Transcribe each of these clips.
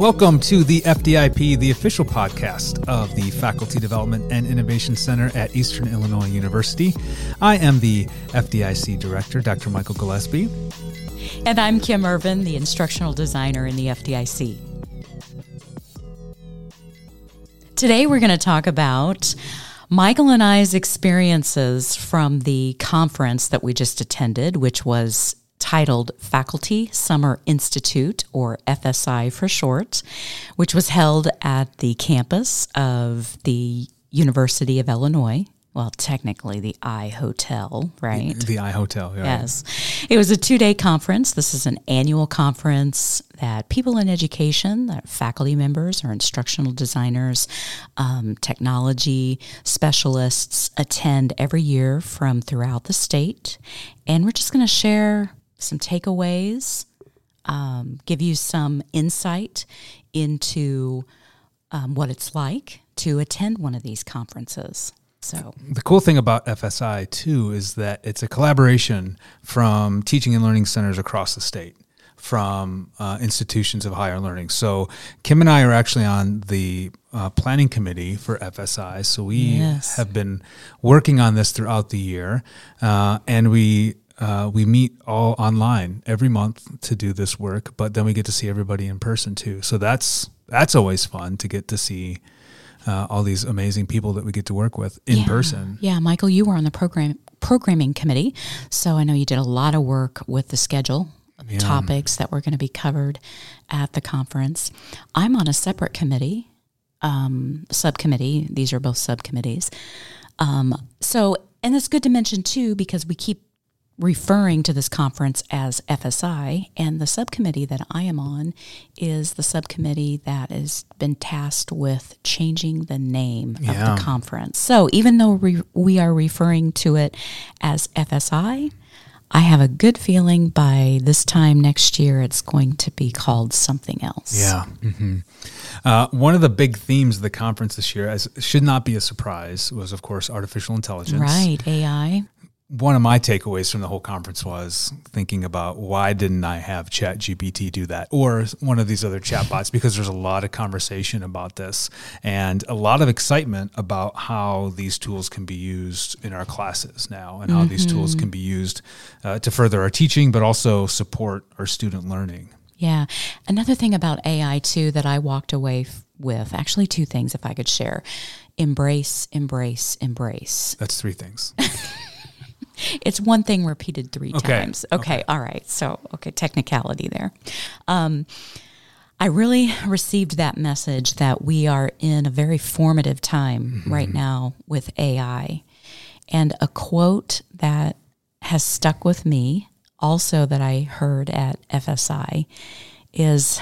Welcome to the FDIP, the official podcast of the Faculty Development and Innovation Center at Eastern Illinois University. I am the FDIC Director, Dr. Michael Gillespie. And I'm Kim Ervin, the instructional designer in the FDIC. Today we're going to talk about Michael and I's experiences from the conference that we just attended, which was titled Faculty Summer Institute, or FSI for short, which was held at the campus of the University of Illinois. Well, technically, the I Hotel, right? The I Hotel, yeah. Yes. It was a two day conference. This is an annual conference that people in education, that faculty members or instructional designers, um, technology specialists attend every year from throughout the state. And we're just going to share some takeaways, um, give you some insight into um, what it's like to attend one of these conferences. So the cool thing about FSI too is that it's a collaboration from teaching and learning centers across the state from uh, institutions of higher learning. So Kim and I are actually on the uh, planning committee for FSI. So we yes. have been working on this throughout the year, uh, and we uh, we meet all online every month to do this work, but then we get to see everybody in person too. So that's that's always fun to get to see uh, all these amazing people that we get to work with in yeah. person. Yeah, Michael, you were on the program programming committee, so I know you did a lot of work with the schedule. Yeah. Topics that were going to be covered at the conference. I'm on a separate committee, um, subcommittee. These are both subcommittees. Um, so, and it's good to mention too because we keep referring to this conference as FSI, and the subcommittee that I am on is the subcommittee that has been tasked with changing the name yeah. of the conference. So even though we, we are referring to it as FSI, I have a good feeling by this time next year it's going to be called something else. Yeah. Mm-hmm. Uh, one of the big themes of the conference this year, as should not be a surprise, was of course artificial intelligence. Right, AI one of my takeaways from the whole conference was thinking about why didn't I have Chat GPT do that or one of these other chatbots because there's a lot of conversation about this and a lot of excitement about how these tools can be used in our classes now and how mm-hmm. these tools can be used uh, to further our teaching but also support our student learning. Yeah. Another thing about AI too that I walked away f- with, actually two things if I could share. Embrace, embrace, embrace. That's three things. it's one thing repeated three okay. times. Okay, okay, all right. So, okay, technicality there. Um, I really received that message that we are in a very formative time mm-hmm. right now with AI. And a quote that has stuck with me, also that I heard at FSI, is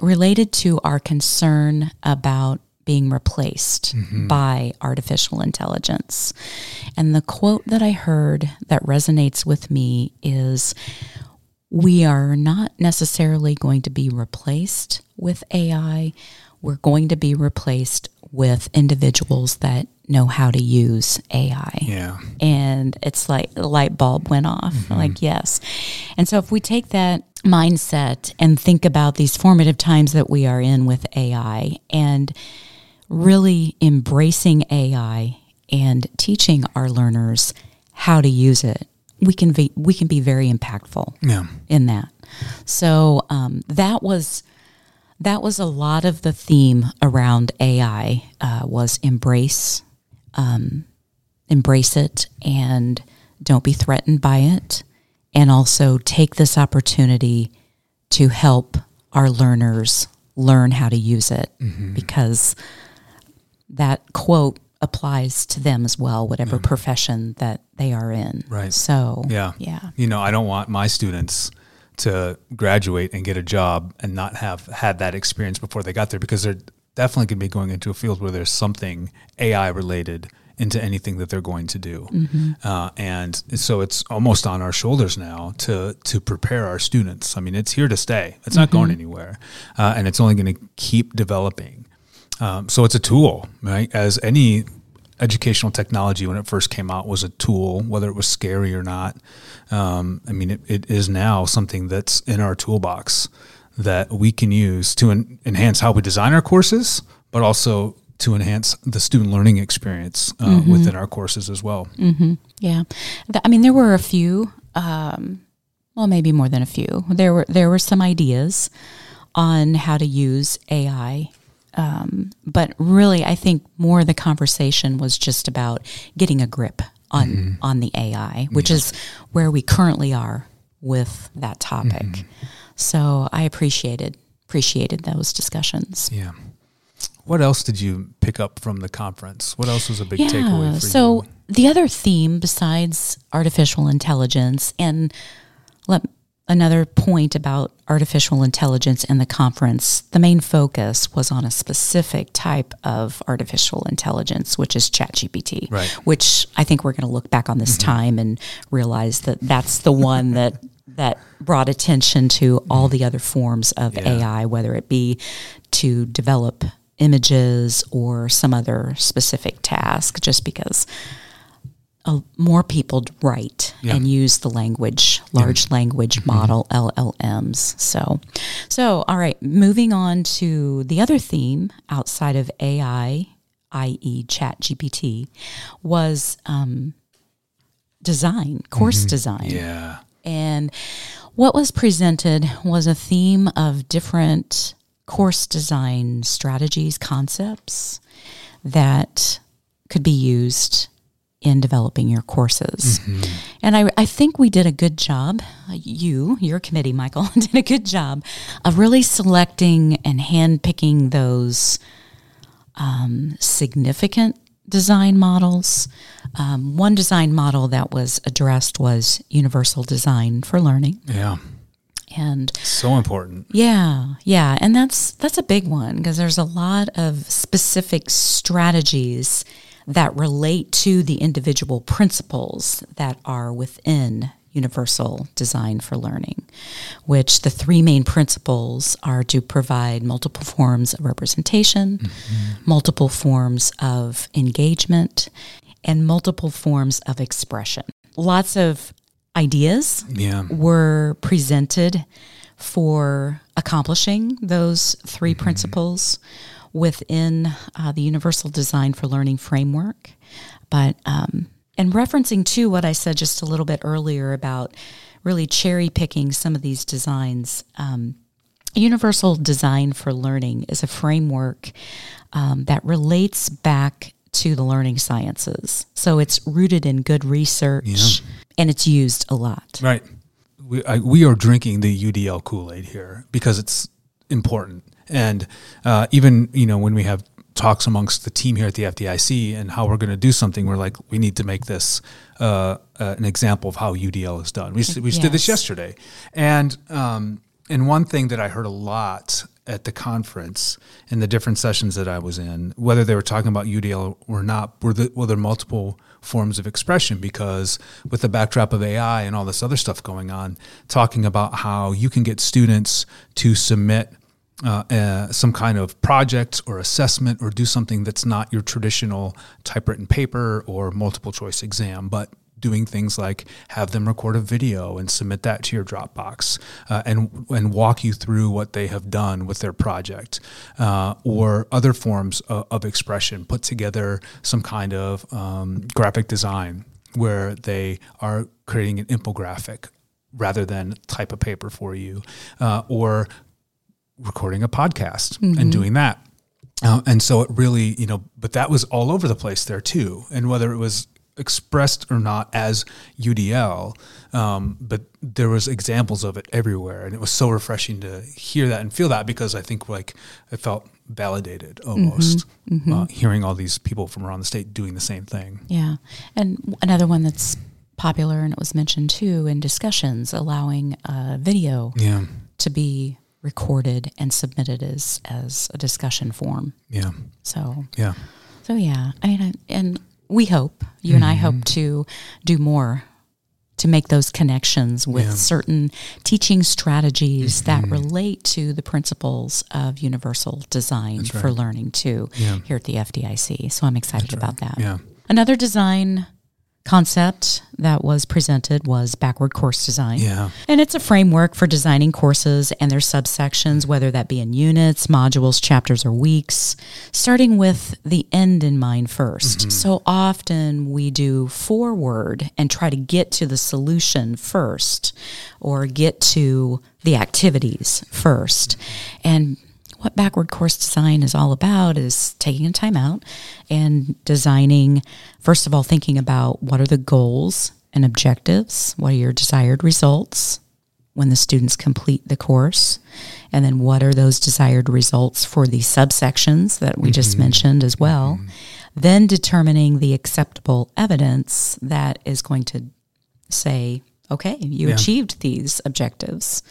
related to our concern about being replaced mm-hmm. by artificial intelligence. And the quote that I heard that resonates with me is We are not necessarily going to be replaced with AI. We're going to be replaced with individuals that know how to use AI. Yeah. And it's like the light bulb went off. Mm-hmm. Like, yes. And so if we take that mindset and think about these formative times that we are in with AI and really embracing AI and teaching our learners how to use it, we can be we can be very impactful yeah. in that. So um, that was that was a lot of the theme around AI uh, was embrace um, embrace it and don't be threatened by it, and also take this opportunity to help our learners learn how to use it mm-hmm. because that quote applies to them as well, whatever yeah. profession that they are in. Right. So, yeah. Yeah. You know, I don't want my students to graduate and get a job and not have had that experience before they got there because they're definitely going to be going into a field where there's something AI related into anything that they're going to do. Mm-hmm. Uh, and so it's almost on our shoulders now to to prepare our students. I mean, it's here to stay. It's not mm-hmm. going anywhere, uh, and it's only going to keep developing. Um, so it's a tool, right? As any educational technology when it first came out was a tool, whether it was scary or not. Um, I mean, it, it is now something that's in our toolbox that we can use to en- enhance how we design our courses, but also to enhance the student learning experience uh, mm-hmm. within our courses as well. Mm-hmm. Yeah, I mean, there were a few, um, well, maybe more than a few. There were there were some ideas on how to use AI. Um, but really, I think more of the conversation was just about getting a grip on mm-hmm. on the AI, which yeah. is where we currently are with that topic. Mm-hmm. So I appreciated appreciated those discussions. Yeah. What else did you pick up from the conference? What else was a big yeah, takeaway for so you? the other theme besides artificial intelligence and let another point about artificial intelligence in the conference, the main focus was on a specific type of artificial intelligence, which is ChatGPT, right. which I think we're going to look back on this mm-hmm. time and realize that that's the one that that brought attention to all the other forms of yeah. AI, whether it be to develop images or some other specific task, just because uh, more people write yeah. and use the language, large yeah. language mm-hmm. model LLMs. So, so all right, moving on to the other theme outside of AI, i.e., Chat GPT, was um, design, course mm-hmm. design. Yeah. And what was presented was a theme of different course design strategies, concepts that could be used in developing your courses. Mm-hmm. And I, I think we did a good job, you, your committee, Michael, did a good job of really selecting and handpicking those um, significant design models. Um, one design model that was addressed was universal design for learning. Yeah. And so important. Yeah, yeah, and that's that's a big one because there's a lot of specific strategies that relate to the individual principles that are within universal design for learning, which the three main principles are to provide multiple forms of representation, mm-hmm. multiple forms of engagement, and multiple forms of expression. Lots of ideas yeah. were presented for accomplishing those 3 mm-hmm. principles within uh, the Universal Design for Learning framework. But um, and referencing to what I said just a little bit earlier about really cherry picking some of these designs. Um, Universal Design for Learning is a framework um, that relates back to the learning sciences. So it's rooted in good research yeah. and it's used a lot. Right. We, I, we are drinking the UDL Kool Aid here because it's important. And uh, even, you know, when we have talks amongst the team here at the FDIC and how we're going to do something, we're like, we need to make this uh, uh, an example of how UDL is done. We, we yes. did this yesterday. And, um, and one thing that I heard a lot at the conference in the different sessions that I was in, whether they were talking about UDL or not, were, the, were there multiple forms of expression? Because with the backdrop of AI and all this other stuff going on, talking about how you can get students to submit uh, uh, some kind of project or assessment or do something that's not your traditional typewritten paper or multiple choice exam, but doing things like have them record a video and submit that to your Dropbox uh, and and walk you through what they have done with their project uh, or other forms of, of, expression. Put together some kind of um, graphic design where they are creating an infographic rather than type a paper for you uh, or recording a podcast mm-hmm. and doing that. Uh, and so it really, you know, but that was all over the place there too. And whether it was expressed or not as UDL, um, but there was examples of it everywhere, and it was so refreshing to hear that and feel that because I think like it felt validated almost mm-hmm, mm-hmm. Uh, hearing all these people from around the state doing the same thing. Yeah, and another one that's popular and it was mentioned too in discussions allowing uh, video yeah. to be recorded and submitted as as a discussion form. Yeah. So yeah. So yeah, I mean, and we hope you mm-hmm. and I hope mm-hmm. to do more to make those connections with yeah. certain teaching strategies mm-hmm. that relate to the principles of universal design right. for learning too yeah. here at the FDIC. So I'm excited about that. Yeah. Another design concept that was presented was backward course design. Yeah. And it's a framework for designing courses and their subsections, whether that be in units, modules, chapters, or weeks, starting with the end in mind 1st mm-hmm. So often we do forward and try to get to the solution first or get to the activities first. And what backward course design is all about is taking a time out and designing, first of all, thinking about what are the goals and objectives, what are your desired results when the students complete the course, and then what are those desired results for the subsections that we mm-hmm. just mentioned as well. Mm-hmm. Then determining the acceptable evidence that is going to say, okay, you yeah. achieved these objectives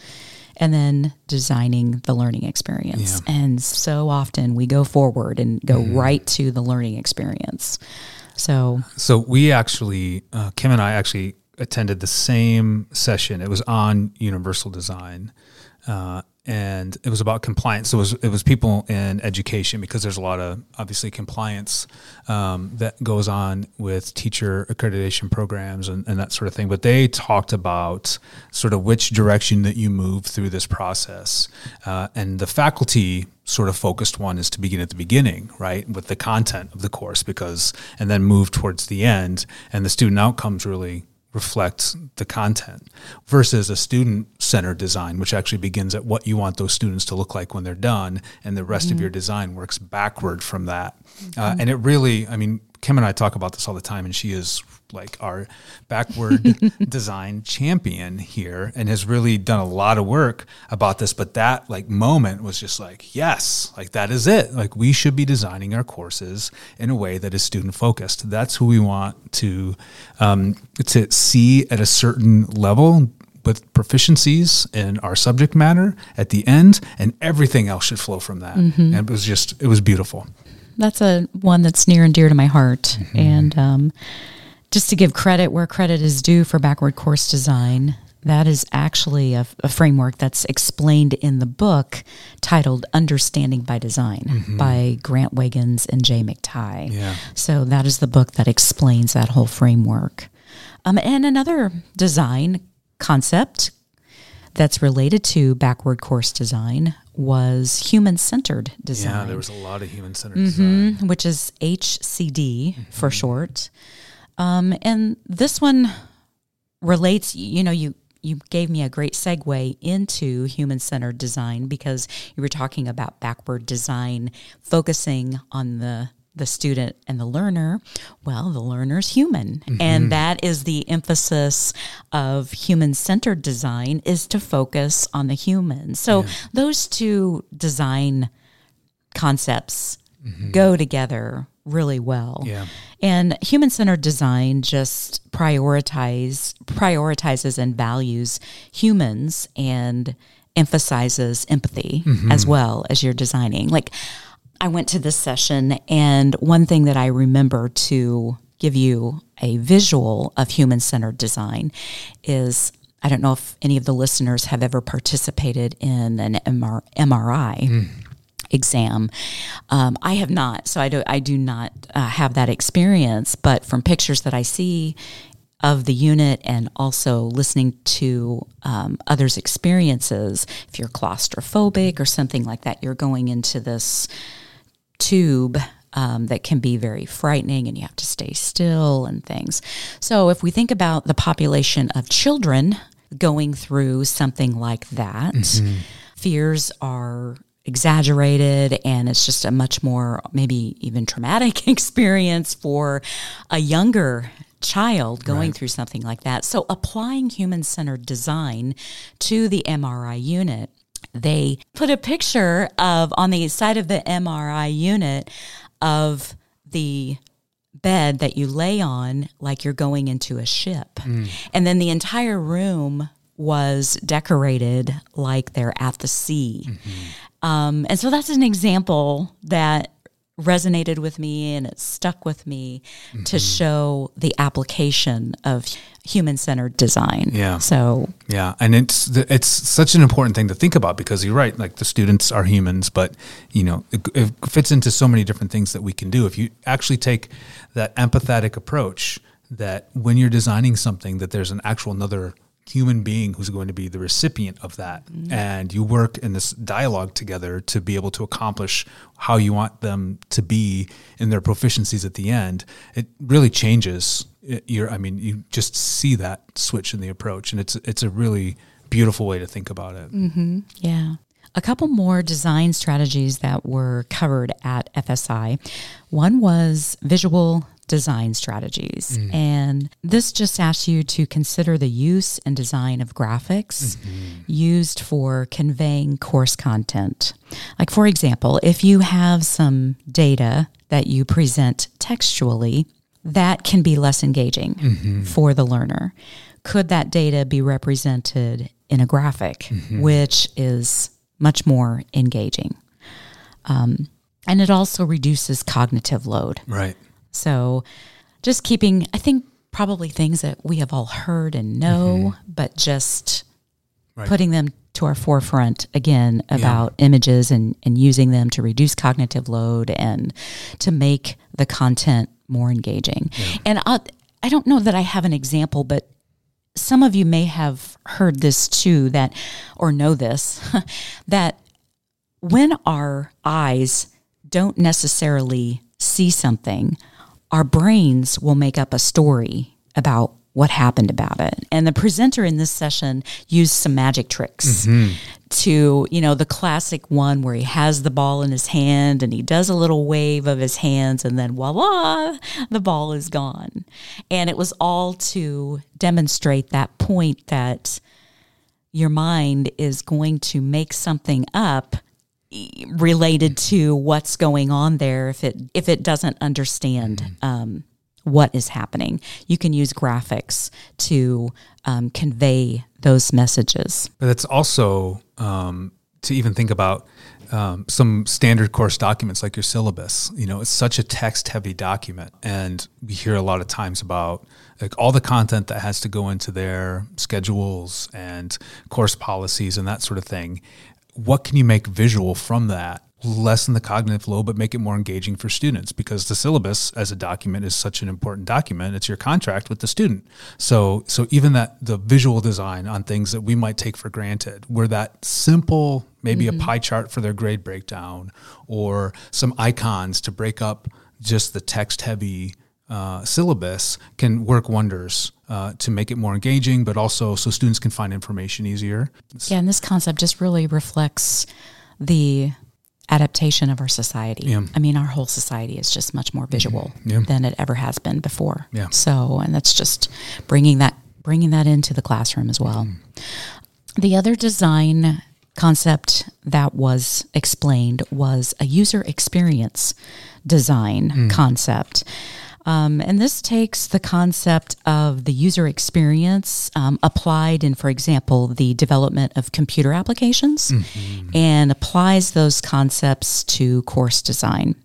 and then designing the learning experience. Yeah. And so often we go forward and go mm. right to the learning experience. So, so we actually, uh, Kim and I actually attended the same session. It was on universal design. Uh, and it was about compliance. So it was it was people in education because there's a lot of obviously compliance um, that goes on with teacher accreditation programs and, and that sort of thing. But they talked about sort of which direction that you move through this process, uh, and the faculty sort of focused one is to begin at the beginning, right, with the content of the course, because and then move towards the end, and the student outcomes really reflect the content versus a student centered design, which actually begins at what you want those students to look like when they're done, and the rest mm-hmm. of your design works backward from that. Mm-hmm. Uh, and it really, I mean, Kim and I talk about this all the time, and she is like our backward design champion here and has really done a lot of work about this. But that like moment was just like, yes, like that is it. Like we should be designing our courses in a way that is student focused. That's who we want to um, to see at a certain level with proficiencies in our subject matter at the end, and everything else should flow from that. Mm-hmm. And it was just, it was beautiful. That's a one that's near and dear to my heart, mm-hmm. and um, just to give credit where credit is due for backward course design, that is actually a, a framework that's explained in the book titled Understanding by Design mm-hmm. by Grant Wiggins and Jay McTighe. Yeah. So that is the book that explains that whole framework. Um, and another design concept that's related to backward course design was human centered design. Yeah, there was a lot of human centered mm-hmm, design. Which is HCD mm-hmm. for short. Um, and this one relates, you know, you you gave me a great segue into human centered design because you were talking about backward design, focusing on the the student and the learner, well, the learner's human. Mm-hmm. And that is the emphasis of human centered design is to focus on the human. So yeah. those two design concepts mm-hmm. go together really well. Yeah. And human centered design just prioritize prioritizes and values humans and emphasizes empathy mm-hmm. as well as you're designing. Like I went to this session and one thing that I remember to give you a visual of human centered design is I don't know if any of the listeners have ever participated in an MR, MRI. Mm exam. Um, I have not, so I do I do not uh, have that experience. But from pictures that I see of the unit and also listening to um, others' experiences, if you're claustrophobic or something like that, you're going into this tube um, that can be very frightening and you have to stay still and things. So, if we think about the population of children going through something like that, mm-hmm. fears are exaggerated and it's just a much more maybe even traumatic experience for a younger child going right. through something like that. So applying human centered design to the MRI unit they put a picture of on the side of the MRI unit of the bed that you lay on like you're going into a ship. Mm. And then the entire room was decorated like they're at the sea. Mm-hmm. Um, and so that's an example that resonated with me and it stuck with me mm-hmm. to show the application of human centered design. Yeah. So yeah, and it's it's such an important thing to think about because you're right. Like the students are humans, but you know it, it fits into so many different things that we can do if you actually take that empathetic approach that when you're designing something that there's an actual another human being who's going to be the recipient of that mm-hmm. and you work in this dialogue together to be able to accomplish how you want them to be in their proficiencies at the end it really changes your i mean you just see that switch in the approach and it's it's a really beautiful way to think about it mm-hmm. yeah a couple more design strategies that were covered at FSI. One was visual design strategies. Mm. And this just asks you to consider the use and design of graphics mm-hmm. used for conveying course content. Like, for example, if you have some data that you present textually, that can be less engaging mm-hmm. for the learner. Could that data be represented in a graphic, mm-hmm. which is much more engaging? Um, and it also reduces cognitive load. Right. So just keeping, I think, probably things that we have all heard and know, mm-hmm. but just right. putting them to our forefront again about yeah. images and, and using them to reduce cognitive load and to make the content more engaging. Yeah. And i I don't know that I have an example, but some of you may have heard this too that or know this that when our eyes don't necessarily see something our brains will make up a story about what happened about it. And the presenter in this session used some magic tricks mm-hmm. to, you know, the classic one where he has the ball in his hand and he does a little wave of his hands and then voila, the ball is gone. And it was all to demonstrate that point that your mind is going to make something up related to what's going on there if it if it doesn't understand mm-hmm. um, what is happening. You can use graphics to um, convey those messages. But it's also um, to even think about um, some standard course documents like your syllabus. You know, it's such a text heavy document, and we hear a lot of times about like all the content that has to go into their schedules and course policies and that sort of thing what can you make visual from that? Lessen the cognitive load, but make it more engaging for students because the syllabus as a document is such an important document. It's your contract with the student. So, so even that the visual design on things that we might take for granted, where that simple, maybe mm-hmm. a pie chart for their grade breakdown or some icons to break up just the text heavy uh, syllabus can work wonders uh, to make it more engaging, but also so students can find information easier. Yeah, and this concept just really reflects the adaptation of our society. Yeah. I mean, our whole society is just much more visual mm-hmm. yeah. than it ever has been before. Yeah. So, and that's just bringing that bringing that into the classroom as well. Mm. The other design concept that was explained was a user experience design mm. concept. Um, and this takes the concept of the user experience um, applied in, for example, the development of computer applications mm-hmm. and applies those concepts to course design.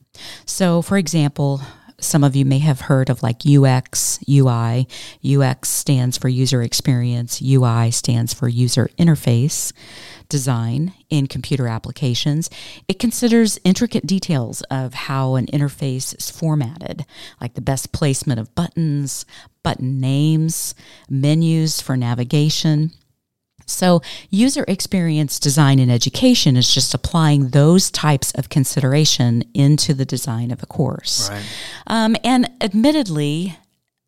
So, for example, some of you may have heard of like UX, UI. UX stands for user experience, UI stands for user interface design in computer applications. It considers intricate details of how an interface is formatted, like the best placement of buttons, button names, menus for navigation. So, user experience design in education is just applying those types of consideration into the design of a course. Right. Um, and admittedly,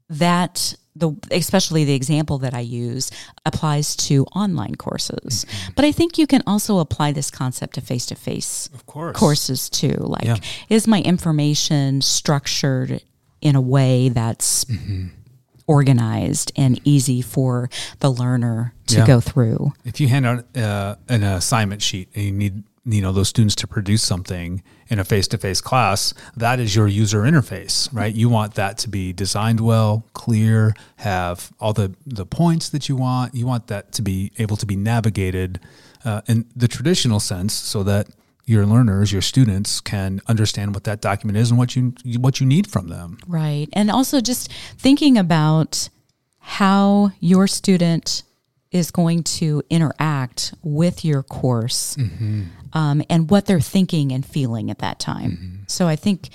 that the especially the example that I use applies to online courses. Mm-hmm. But I think you can also apply this concept to face to face courses too. Like yeah. is my information structured in a way that's mm-hmm. organized and easy for the learner to yeah. go through. If you hand out uh, an assignment sheet and you need you know those students to produce something in a face-to-face class that is your user interface right? You want that to be designed well clear have all the the points that you want. You want that to be able to be navigated uh, in the traditional sense so that your learners your students can understand what that document is and what you what you need from them. Right. And also just thinking about how your student is going to interact with your course. Mm-hmm. Um, and what they're thinking and feeling at that time. Mm-hmm. So I think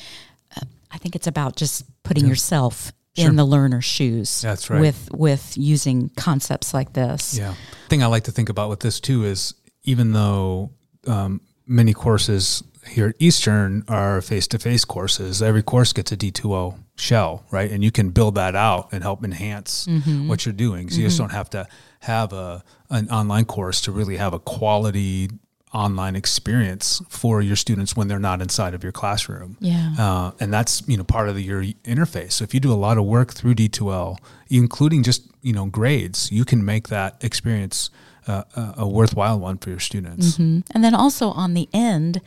uh, I think it's about just putting yeah. yourself in the learner's shoes. That's right. With with using concepts like this. Yeah. thing I like to think about with this too is even though um, many courses here at Eastern are face to face courses, every course gets a D2L shell, right? And you can build that out and help enhance what you're doing. So you just don't have to have a an online course to really have a quality online experience for your students when they're not inside of your classroom. Yeah. Uh, and that's you know part of the, your interface. So if you do a lot of work through D2L, including just you know grades, you can make that experience uh, a, a worthwhile one for your students. Mhm. And then also on the end,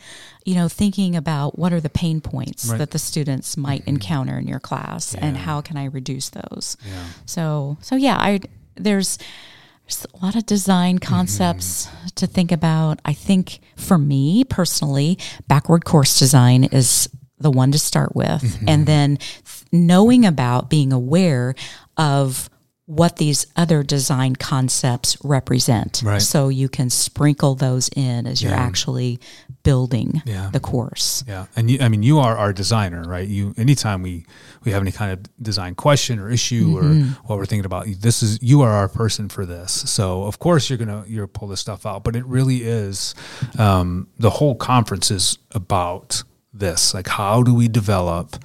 you know, thinking about what are the pain points Right. Mm-hmm. that the students might encounter in your class and how can I reduce those? Yeah. So, so yeah, I there's, there's a lot of design concepts mm-hmm. to think about. I think for me personally, backward course design is the one to start with, mm-hmm. and then knowing about being aware of what these other design concepts represent. Right. So you can sprinkle those in as you're actually building Yeah. the course. Yeah, and you, I mean, you are our designer, right? You, anytime we we have any kind of design question or issue or what we're thinking about, this is you are our person for this. So of course you're gonna you're pull this stuff out, but it really is um, the whole conference is about this. Like, how do we develop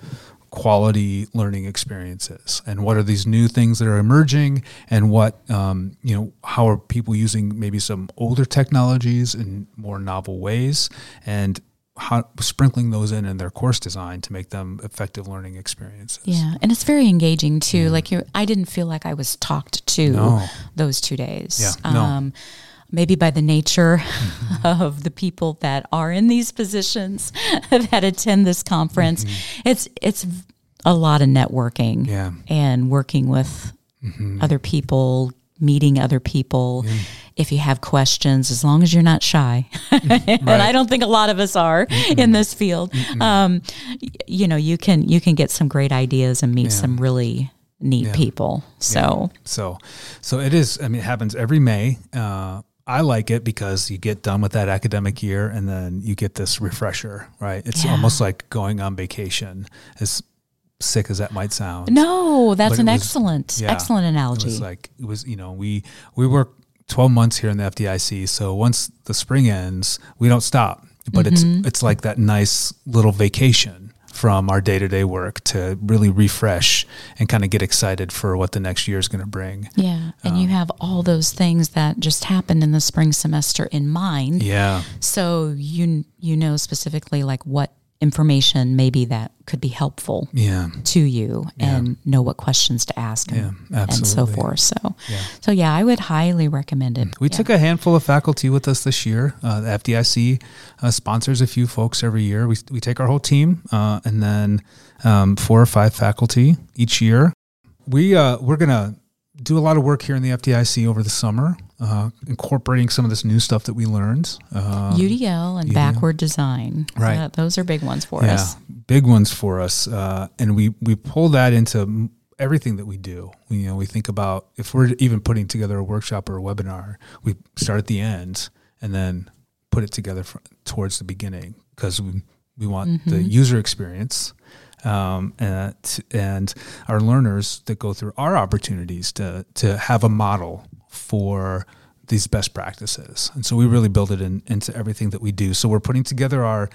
quality learning experiences and what are these new things that are emerging and what um, you know how are people using maybe some older technologies in more novel ways and how sprinkling those in in their course design to make them effective learning experiences Yeah, and it's very engaging too. Like you, I didn't feel like I was talked to No. those two days. Yeah, no. Maybe by the nature of the people that are in these positions that attend this conference, it's it's a lot of networking yeah. and working with other people, meeting other people. If you have questions, as long as you're not shy, and I don't think a lot of us are in this field, um, you know, you can you can get some great ideas and meet some really neat Yeah. people. So. So, so it is. I mean, it happens every May. Uh, I like it because you get done with that academic year, and then you get this refresher. Right? It's Yeah. almost like going on vacation. As sick as that might sound, no, that's an was- excellent yeah, excellent It analogy. was like it was. You know, we we work twelve months here in the FDIC. So once the spring ends, we don't stop. But it's mm-hmm. it's like that nice little vacation from our day to day work to really refresh and kind of get excited for what the next year is going to bring. yeah, and Um, you have all those things that just happened in the spring semester in mind. Yeah. So you you know specifically like what information maybe that could be helpful Yeah. to you and know what questions to ask and, Yeah, and so forth. So Yeah. so yeah, I would highly recommend it. We took a handful of faculty with us this year. Uh, the FDIC uh, sponsors a few folks every year. We, we take our whole team uh, and then um, four or five faculty each year. We, uh, we're going to do a lot of work here in the FDIC over the summer, uh, incorporating some of this new stuff that we learned. Um, UDL and UDL. backward design. Right. Those are big ones for yeah, us. big ones for us, uh, and we we pull that into everything that we do. We, you know, we think about if we're even putting together a workshop or a webinar, we start at the end and then put it together fr towards the beginning because we we want the user experience. Um, and, and our learners that go through our opportunities to to have a model for these best practices. And so we really build it in, into everything that we do. So we're putting together our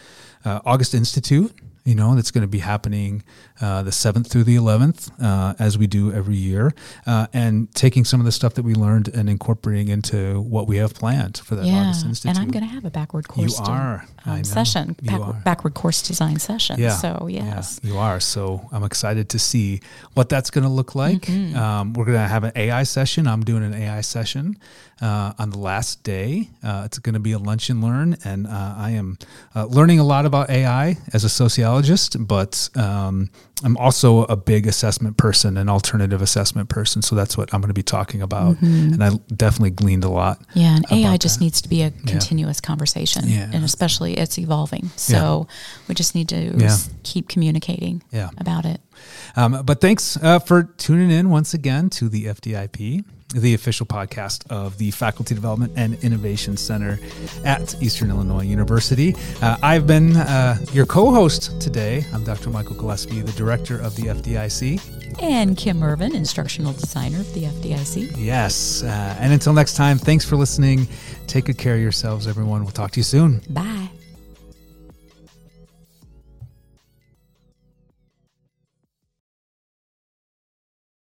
uh, August Institute, you know, that's going to be happening uh, the 7th through the 11th, uh, as we do every year, uh, and taking some of the stuff that we learned and incorporating into what we have planned for that Yeah, August Institute. and I'm going to have a backward You course de- are. Um, session, You back- are. backward course design session. Yeah. So yes, Yeah, you are. So I'm excited to see what that's going to look like. Mm-hmm. Um, we're going to have an AI session. I'm doing an AI session uh, on the last day. Uh, it's going to be a lunch and learn, and uh, I am uh, learning a lot about AI as a sociologist, but um, I'm also a big assessment person, an alternative assessment person. So that's what I'm going to be talking about, and I definitely gleaned a lot. Yeah, and AI just that. needs to be a continuous conversation, Yeah. and especially it's evolving. So we just need to Yeah. keep communicating Yeah. about it. Um, but thanks uh, for tuning in once again to the FDIP. The official podcast of the Faculty Development and Innovation Center at Eastern Illinois University. Uh, I've been uh, your co host today. I'm Dr. Michael Gillespie, the director of the FDIC. And Kim Ervin, instructional designer of the FDIC. Yes. Uh, and until next time, thanks for listening. Take good care of yourselves, everyone. We'll talk to you soon. Bye.